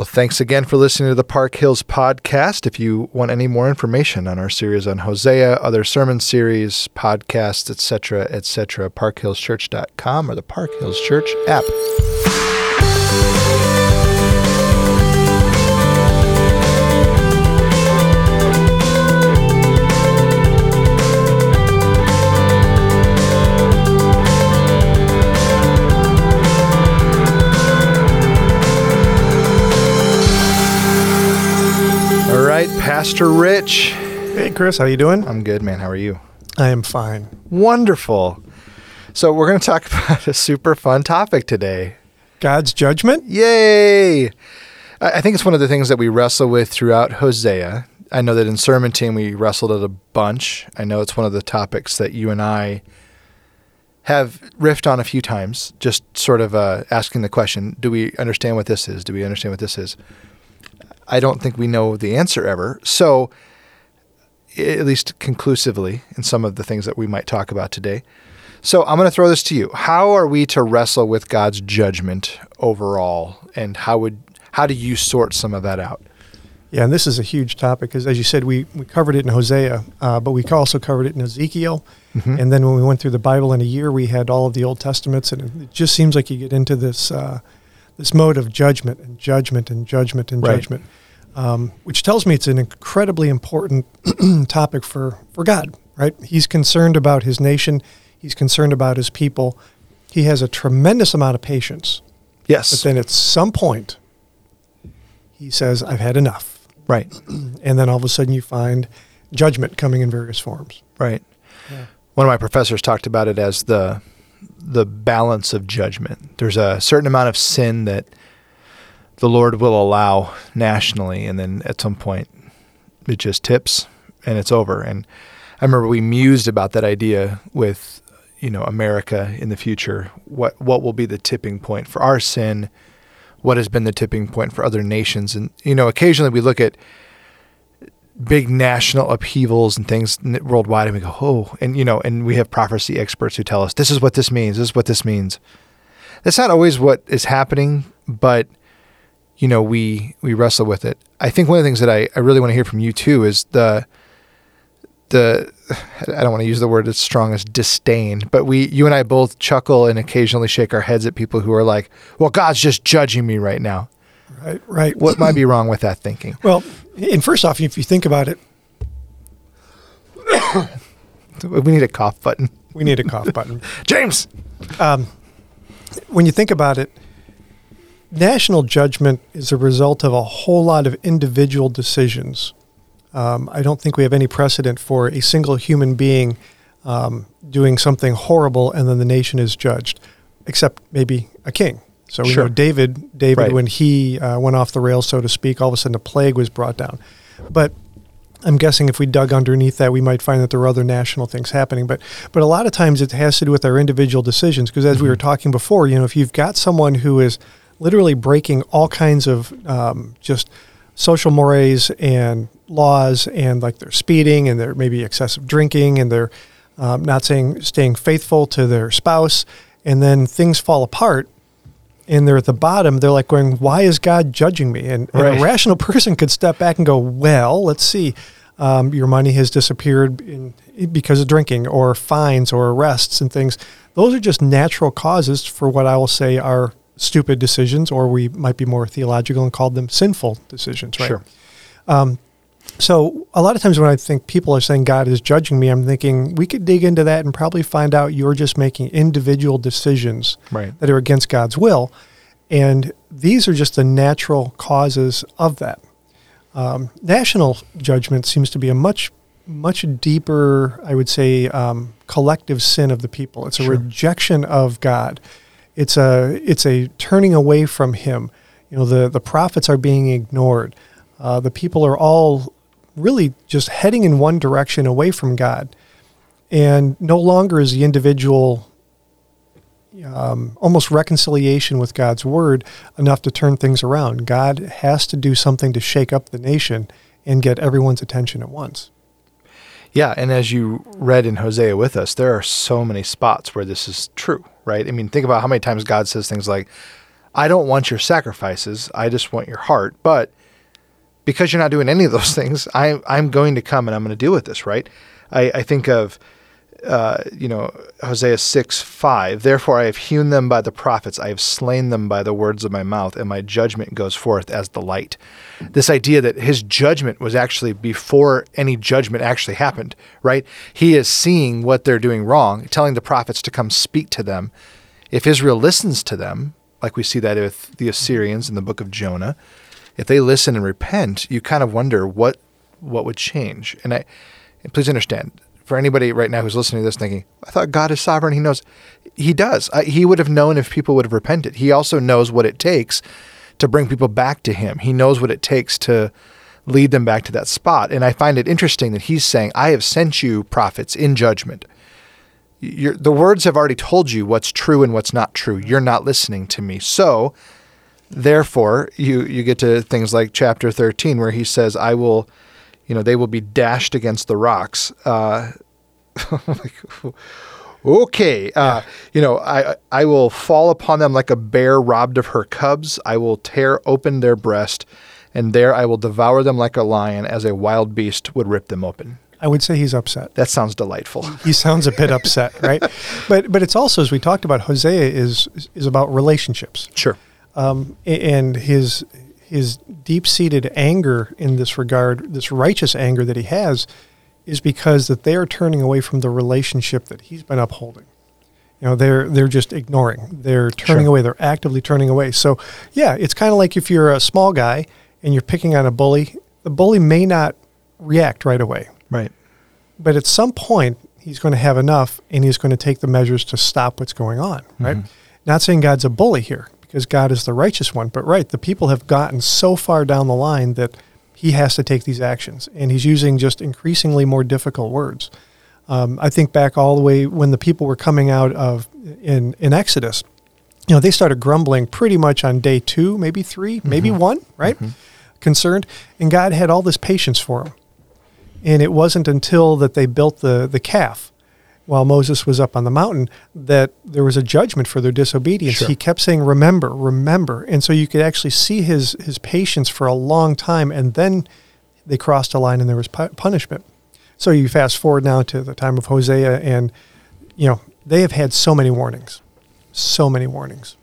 Well, thanks again for listening to the Park Hills podcast. If you want any more information on our series on Hosea, other sermon series, podcasts, etc., etc., parkhillschurch.com or the Park Hills Church app. Pastor Rich. Hey, Chris, how you doing? I'm good, man. How are you? I am fine. Wonderful. So, we're going to talk about a super fun topic today. God's judgment? Yay! I I think it's one of the things that we wrestle with throughout Hosea. I know that in Sermon Team we wrestled it a bunch. I know it's one of the topics that you and I have riffed on a few times, just sort of uh, asking the question do we understand what this is? Do we understand what this is? I don't think we know the answer ever. So, at least conclusively, in some of the things that we might talk about today. So, I'm going to throw this to you. How are we to wrestle with God's judgment overall, and how would how do you sort some of that out? Yeah, and this is a huge topic because, as you said, we, we covered it in Hosea, uh, but we also covered it in Ezekiel. And then when we went through the Bible in a year, we had all of the Old Testaments, and it just seems like you get into this uh, this mode of judgment and judgment and judgment and Right. judgment, um, which tells me it's an incredibly important topic for, for God, right? He's concerned about his nation, he's concerned about his people. He has a tremendous amount of patience. Yes. But then at some point, he says, I've had enough. right, And then all of a sudden you find judgment coming in various forms. right. Yeah. One of my professors talked about it as the the balance of judgment. There's a certain amount of sin that the Lord will allow nationally, and then at some point it just tips and it's over. And I remember we mused about that idea with you know America in the future. What what will be the tipping point for our sin? What has been the tipping point for other nations? And you know, occasionally we look at big national upheavals and things worldwide, and we go, oh, and you know, and we have prophecy experts who tell us this is what this means. This is what this means. That's not always what is happening, but you know, we we wrestle with it. I think one of the things that I, I really want to hear from you too is the the I don't want to use the word as strong as disdain, but we you and I both chuckle and occasionally shake our heads at people who are like, "Well, God's just judging me right now." Right, right. What might be wrong with that thinking? Well, and first off, if you think about it, We need a cough button. we need a cough button. James. Um, when you think about it, national judgment is a result of a whole lot of individual decisions. Um, I don't think we have any precedent for a single human being um, doing something horrible and then the nation is judged, except maybe a king. So we Sure. know David. David, Right. when he uh, went off the rails, so to speak, all of a sudden a plague was brought down. But I'm guessing if we dug underneath that, we might find that there are other national things happening. But but a lot of times it has to do with our individual decisions. Because as we were talking before, you know, if you've got someone who is literally breaking all kinds of um, just social mores and laws, and like they're speeding and they're maybe excessive drinking, and they're um, not saying staying faithful to their spouse, and then things fall apart. And they're at the bottom. They're like going, "Why is God judging me?" And, and Right. a rational person could step back and go, "Well, let's see. Um, your money has disappeared in, because of drinking, or fines, or arrests, and things. Those are just natural causes for what I will say are stupid decisions, or we might be more theological and call them sinful decisions. Right? Sure. So a lot of times when I think people are saying God is judging me, I'm thinking we could dig into that and probably find out you're just making individual decisions Right. that are against God's will, and these are just the natural causes of that. Um, national judgment seems to be a much much deeper, I would say, um, collective sin of the people. It's a Sure. rejection of God. It's a it's a turning away from Him. You know, the the prophets are being ignored. Uh, the people are all really just heading in one direction away from God, and no longer is the individual um, almost reconciliation with God's word enough to turn things around. God has to do something to shake up the nation and get everyone's attention at once. Yeah, and as you read in Hosea with us, there are so many spots where this is true, right? I mean, think about how many times God says things like, I don't want your sacrifices. I just want your heart. But because you're not doing any of those things, I, I'm going to come and I'm going to deal with this, right? I, I think of, uh, you know, Hosea 6 5. Therefore, I have hewn them by the prophets, I have slain them by the words of my mouth, and my judgment goes forth as the light. This idea that his judgment was actually before any judgment actually happened, right? He is seeing what they're doing wrong, telling the prophets to come speak to them. If Israel listens to them, like we see that with the Assyrians in the book of Jonah, if they listen and repent, you kind of wonder what what would change. And I and please understand, for anybody right now who's listening to this thinking, I thought God is sovereign, he knows. He does. I, he would have known if people would have repented. He also knows what it takes to bring people back to him. He knows what it takes to lead them back to that spot. And I find it interesting that he's saying, I have sent you prophets in judgment. You're, the words have already told you what's true and what's not true. You're not listening to me. So, therefore, you, you get to things like chapter 13, where he says, I will, you know, they will be dashed against the rocks. Uh, okay. Uh, you know, I, I will fall upon them like a bear robbed of her cubs. I will tear open their breast, and there I will devour them like a lion, as a wild beast would rip them open. I would say he's upset. That sounds delightful. He sounds a bit upset, right? But but it's also as we talked about Hosea is is about relationships. Sure. Um, and his his deep seated anger in this regard, this righteous anger that he has, is because that they are turning away from the relationship that he's been upholding. You know, they're they're just ignoring. They're turning Sure. away. They're actively turning away. So yeah, it's kind of like if you're a small guy and you're picking on a bully, the bully may not react right away. Right. But at some point, he's going to have enough and he's going to take the measures to stop what's going on, right? Not saying God's a bully here because God is the righteous one, but right, the people have gotten so far down the line that he has to take these actions and he's using just increasingly more difficult words. Um, I think back all the way when the people were coming out of in, in Exodus, you know, they started grumbling pretty much on day two, maybe 3 maybe one, right? Concerned. And God had all this patience for them. And it wasn't until that they built the, the calf while Moses was up on the mountain that there was a judgment for their disobedience. Sure. He kept saying, Remember, remember. And so you could actually see his, his patience for a long time. And then they crossed a line and there was pu- punishment. So you fast forward now to the time of Hosea, and, you know, they have had so many warnings. So many warnings.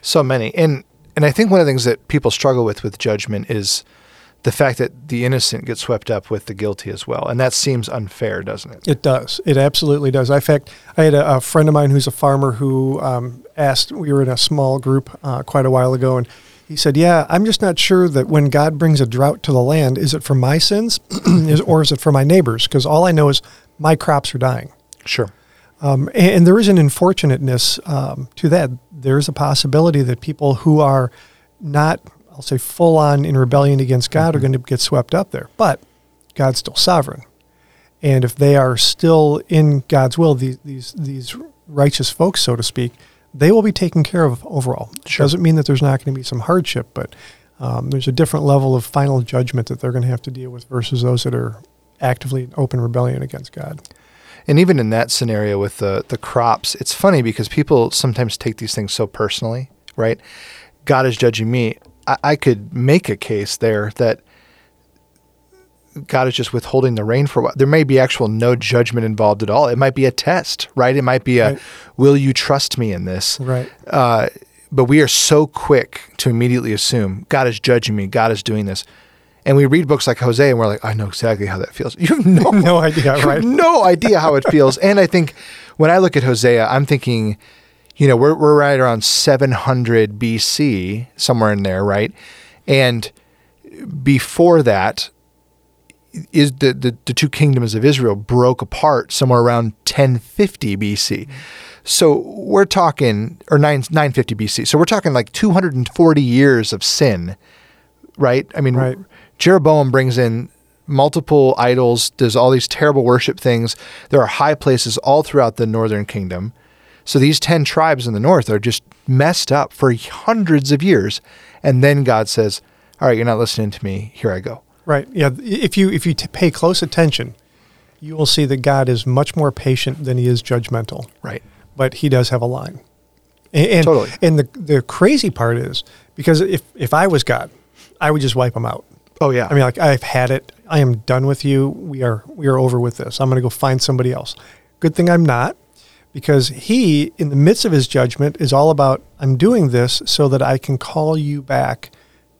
so many and and i think one of the things that people struggle with with judgment is the fact that the innocent get swept up with the guilty as well and that seems unfair doesn't it It does. It absolutely does. In fact, I had a, a friend of mine who's a farmer who um, asked. We were in a small group uh, quite a while ago, and he said, "Yeah, I'm just not sure that when God brings a drought to the land, is it for my sins, is, or is it for my neighbors? Because all I know is my crops are dying." sure Um, and, and there is an unfortunateness um, to that. There is a possibility that people who are not, I'll say, full on in rebellion against God are going to get swept up there. But God's still sovereign, and if they are still in God's will, these these these righteous folks, so to speak, they will be taken care of overall. Sure. Doesn't mean that there's not going to be some hardship, but um, there's a different level of final judgment that they're going to have to deal with versus those that are actively in open rebellion against God. and even in that scenario with the the crops it's funny because people sometimes take these things so personally right god is judging me i, I could make a case there that God is just withholding the rain for a while. There may be actual no judgment involved at all. It might be a test, right? It might be a, Right. will you trust me in this? Right. Uh, but we are so quick to immediately assume God is judging me. God is doing this. And we read books like Hosea and we're like, I know exactly how that feels. You have no, No idea, you have right? no idea how it feels. And I think when I look at Hosea, I'm thinking, you know, we're, we're right around 700 BC, somewhere in there, right? And before that, is the, the, the two kingdoms of Israel broke apart somewhere around 1050 BC. So we're talking, or 9, 950 BC. So we're talking like 240 years of sin, right? I mean, Right. Jeroboam brings in multiple idols, does all these terrible worship things. There are high places all throughout the northern kingdom. So these 10 tribes in the north are just messed up for hundreds of years. And then God says, All right, you're not listening to me. Here I go. Right. Yeah. If you if you t- pay close attention, you will see that God is much more patient than he is judgmental. Right. But he does have a line. And, and, Totally. And the the crazy part is because if if I was God, I would just wipe them out. Oh yeah. I mean, like I've had it. I am done with you. We are we are over with this. I'm going to go find somebody else. Good thing I'm not, because he, in the midst of his judgment, is all about I'm doing this so that I can call you back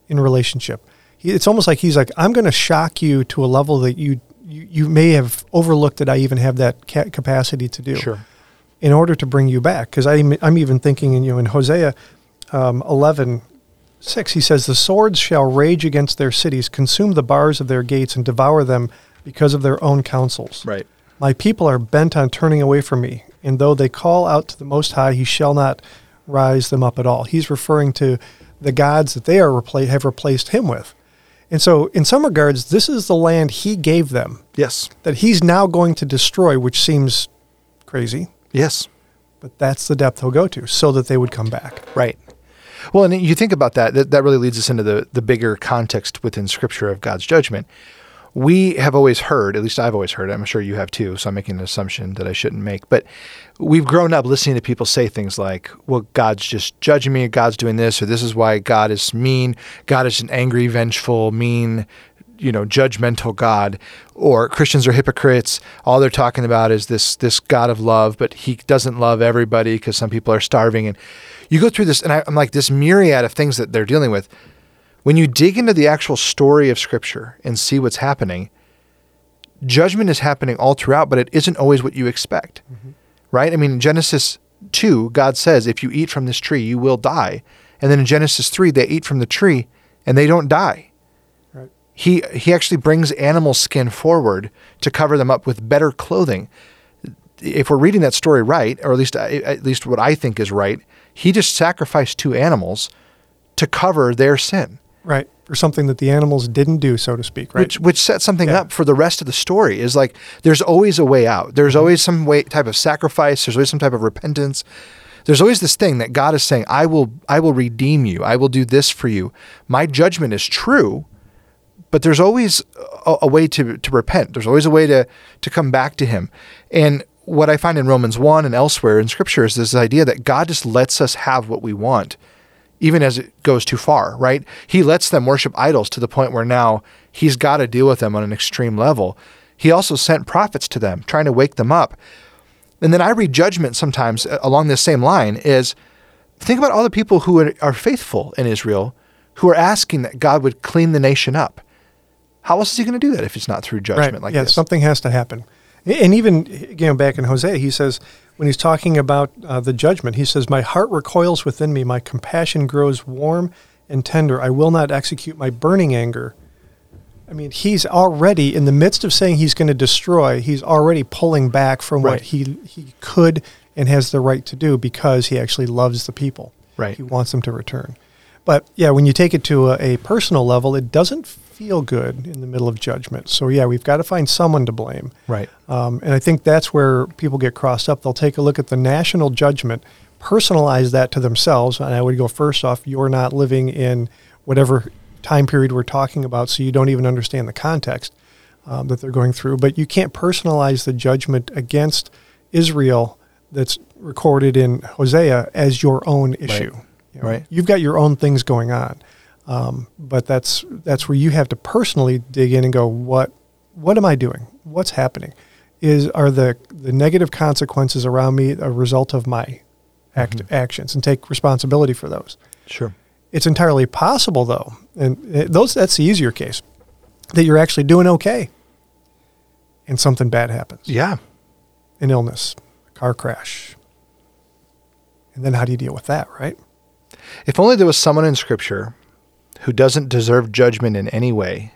in relationship. He, it's almost like he's like I'm going to shock you to a level that you you, you may have overlooked that I even have that ca- capacity to do sure. in order to bring you back. Because I'm, I'm even thinking, in, you know, in Hosea um, 11, 6, he says, The swords shall rage against their cities, consume the bars of their gates, and devour them because of their own counsels. Right. My people are bent on turning away from me, and though they call out to the Most High, he shall not rise them up at all. He's referring to the gods that they are repla- have replaced him with. And so, in some regards, this is the land he gave them Yes. that he's now going to destroy, which seems crazy. Yes. But that's the depth he'll go to so that they would come back. Right. Well, and you think about that, that, that really leads us into the, the bigger context within Scripture of God's judgment. We have always heard, at least I've always heard, I'm sure you have too, so I'm making an assumption that I shouldn't make, but we've grown up listening to people say things like, well, God's just judging me, God's doing this, or this is why God is mean, God is an angry, vengeful, mean, you know, judgmental God, or Christians are hypocrites. All they're talking about is this this God of love, but He doesn't love everybody because some people are starving. And you go through this, and I, I'm like this myriad of things that they're dealing with. When you dig into the actual story of Scripture and see what's happening, judgment is happening all throughout, but it isn't always what you expect, mm-hmm. right? I mean, in Genesis two, God says, "If you eat from this tree, you will die," and then in Genesis three, they eat from the tree and they don't die Right. he he actually brings animal skin forward to cover them up with better clothing. If we're reading that story right, or at least uh, at least what I think is right, he just sacrificed two animals to cover their sin, Right. For something that the animals didn't do, so to speak. Right. which which sets something Yeah. up for the rest of the story. Is like there's always a way out. There's mm-hmm. always some way type of sacrifice. There's always some type of repentance. There's always this thing that God is saying, "I will I will redeem you. I will do this for you. My judgment is true." but there's always a, a way to, to repent. There's always a way to, to come back to Him. And what I find in Romans 1 and elsewhere in Scripture is this idea that God just lets us have what we want, even as it goes too far, right? He lets them worship idols to the point where now He's got to deal with them on an extreme level. He also sent prophets to them, trying to wake them up. And then I read judgment sometimes uh, along this same line is think about all the people who are- faithful in Israel who are asking that God would clean the nation up. How else is he going to do that if it's not through judgment right. like yeah, this? something has to happen. And even again, back in Hosea, he says when he's talking about uh, the judgment, he says, "My heart recoils within me; my compassion grows warm and tender. I will not execute my burning anger." I mean, he's already in the midst of saying he's going to destroy. He's already pulling back from Right. what he he could and has the right to do because he actually loves the people. Right. He wants them to return. But yeah, when you take it to a, a personal level, it doesn't feel good in the middle of judgment. So yeah, we've got to find someone to blame. Right. Um, and I think that's where people get crossed up. They'll take a look at the national judgment, personalize that to themselves, and I would go first off, you're not living in whatever time period we're talking about, so you don't even understand the context um, that they're going through. But you can't personalize the judgment against Israel that's recorded in Hosea as your own issue. You know, Right. You've got your own things going on, um, but that's that's where you have to personally dig in and go, what what am I doing? What's happening? Is are the the negative consequences around me a result of my act, Mm-hmm. actions and take responsibility for those? Sure. It's entirely possible, though, and those that's the easier case, that you're actually doing okay, and something bad happens, Yeah. an illness, a car crash, and then how do you deal with that, right? If only there was someone in Scripture who doesn't deserve judgment in any way,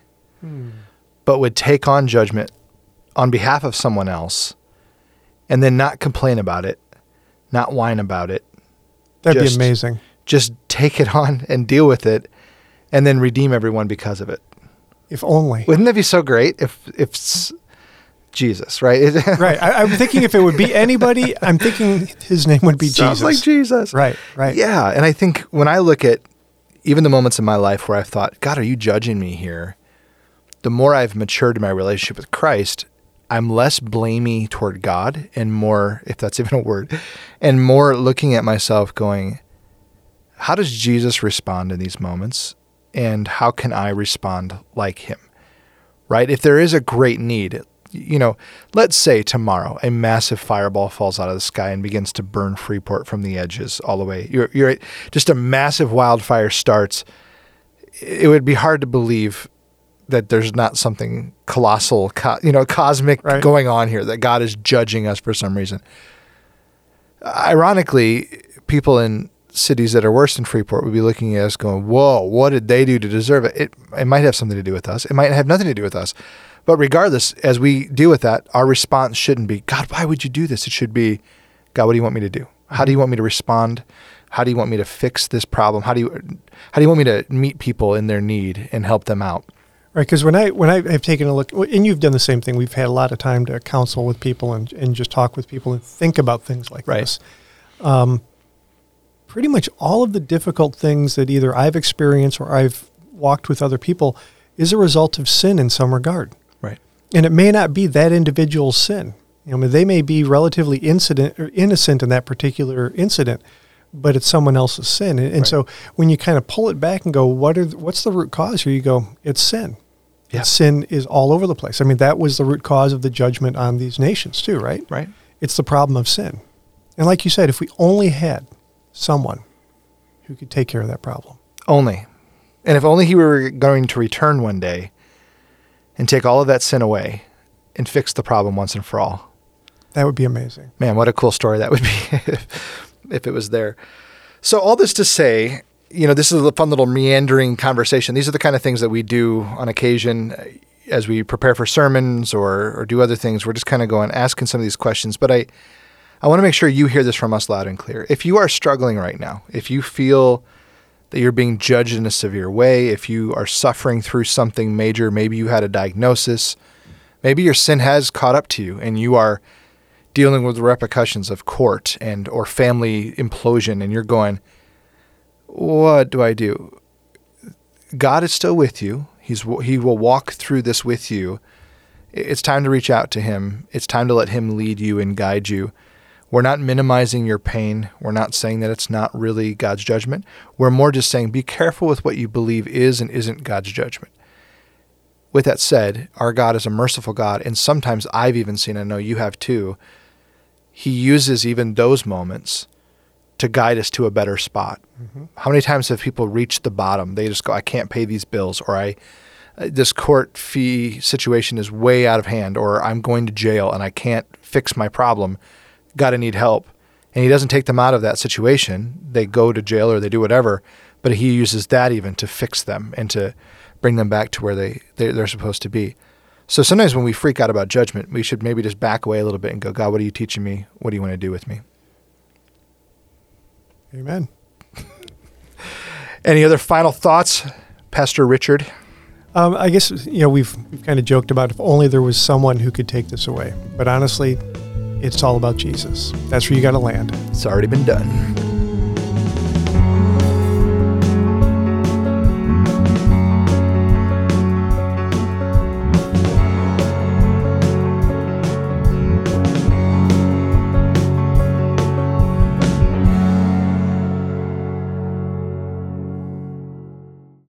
but would take on judgment on behalf of someone else and then not complain about it, not whine about it, That'd Just- be amazing. just take it on and deal with it and then redeem everyone because of it. If only. Wouldn't that be so great if if Jesus, right? right. I, I'm thinking if it would be anybody, I'm thinking his name would be Sounds Jesus. like Jesus. Right. Right. Yeah, and I think when I look at even the moments in my life where I've thought, God, are you judging me here? The more I've matured in my relationship with Christ, I'm less blamey toward God and more, if that's even a word, and more looking at myself going, how does Jesus respond in these moments? And how can I respond like him? Right? If there is a great need, you know, let's say tomorrow a massive fireball falls out of the sky and begins to burn Freeport from the edges all the way. You're, you're just a massive wildfire starts. It would be hard to believe that there's not something colossal, co- you know, cosmic right. going on here. That God is judging us for some reason. Ironically, people in cities that are worse than Freeport would be looking at us, going, "Whoa, what did they do to deserve it?" It it might have something to do with us. It might have nothing to do with us. But regardless, as we deal with that, our response shouldn't be, God, why would you do this? It should be, God, what do you want me to do? How do you want me to respond? How do you want me to fix this problem? How do you how do you want me to meet people in their need and help them out? Right, because when I when I have taken a look, and you've done the same thing. We've had a lot of time to counsel with people and, and just talk with people and think about things like right. this. Um, pretty much all of the difficult things that either I've experienced or I've walked with other people is a result of sin in some regard. And it may not be that individual's sin. You know, they may be relatively incident or innocent in that particular incident, but it's someone else's sin. And, and right. so when you kind of pull it back and go, what are what's the root cause here? You go, it's sin. Yeah. Sin is all over the place. I mean, that was the root cause of the judgment on these nations too, right? Right. It's the problem of sin. And like you said, if we only had someone who could take care of that problem. Only. And if only he were going to return one day and take all of that sin away and fix the problem once and for all. That would be amazing. Man, what a cool story that would be if, if it was there. So, all this to say, you know, this is a fun little meandering conversation. These are the kind of things that we do on occasion as we prepare for sermons or, or do other things. We're just kind of going, asking some of these questions. But I, I want to make sure you hear this from us loud and clear. If you are struggling right now, if you feel that you're being judged in a severe way, if you are suffering through something major, maybe you had a diagnosis, maybe your sin has caught up to you and you are dealing with the repercussions of court and or family implosion and you're going what do I do? God is still with you. He's he will walk through this with you. It's time to reach out to him. It's time to let him lead you and guide you. We're not minimizing your pain. We're not saying that it's not really God's judgment. We're more just saying be careful with what you believe is and isn't God's judgment. With that said, our God is a merciful God, and sometimes I've even seen, I know you have too, He uses even those moments to guide us to a better spot. Mm-hmm. How many times have people reached the bottom? They just go, I can't pay these bills, or I, this court fee situation is way out of hand, or I'm going to jail and I can't fix my problem got to need help. And he doesn't take them out of that situation. They go to jail or they do whatever, but he uses that even to fix them and to bring them back to where they, they they're supposed to be. So sometimes when we freak out about judgment, we should maybe just back away a little bit and go, God, what are you teaching me? What do you want to do with me? Amen. Any other final thoughts, Pastor Richard? Um, I guess you know we've we've kind of joked about if only there was someone who could take this away. But honestly, it's all about Jesus. That's where you got to land. It's already been done.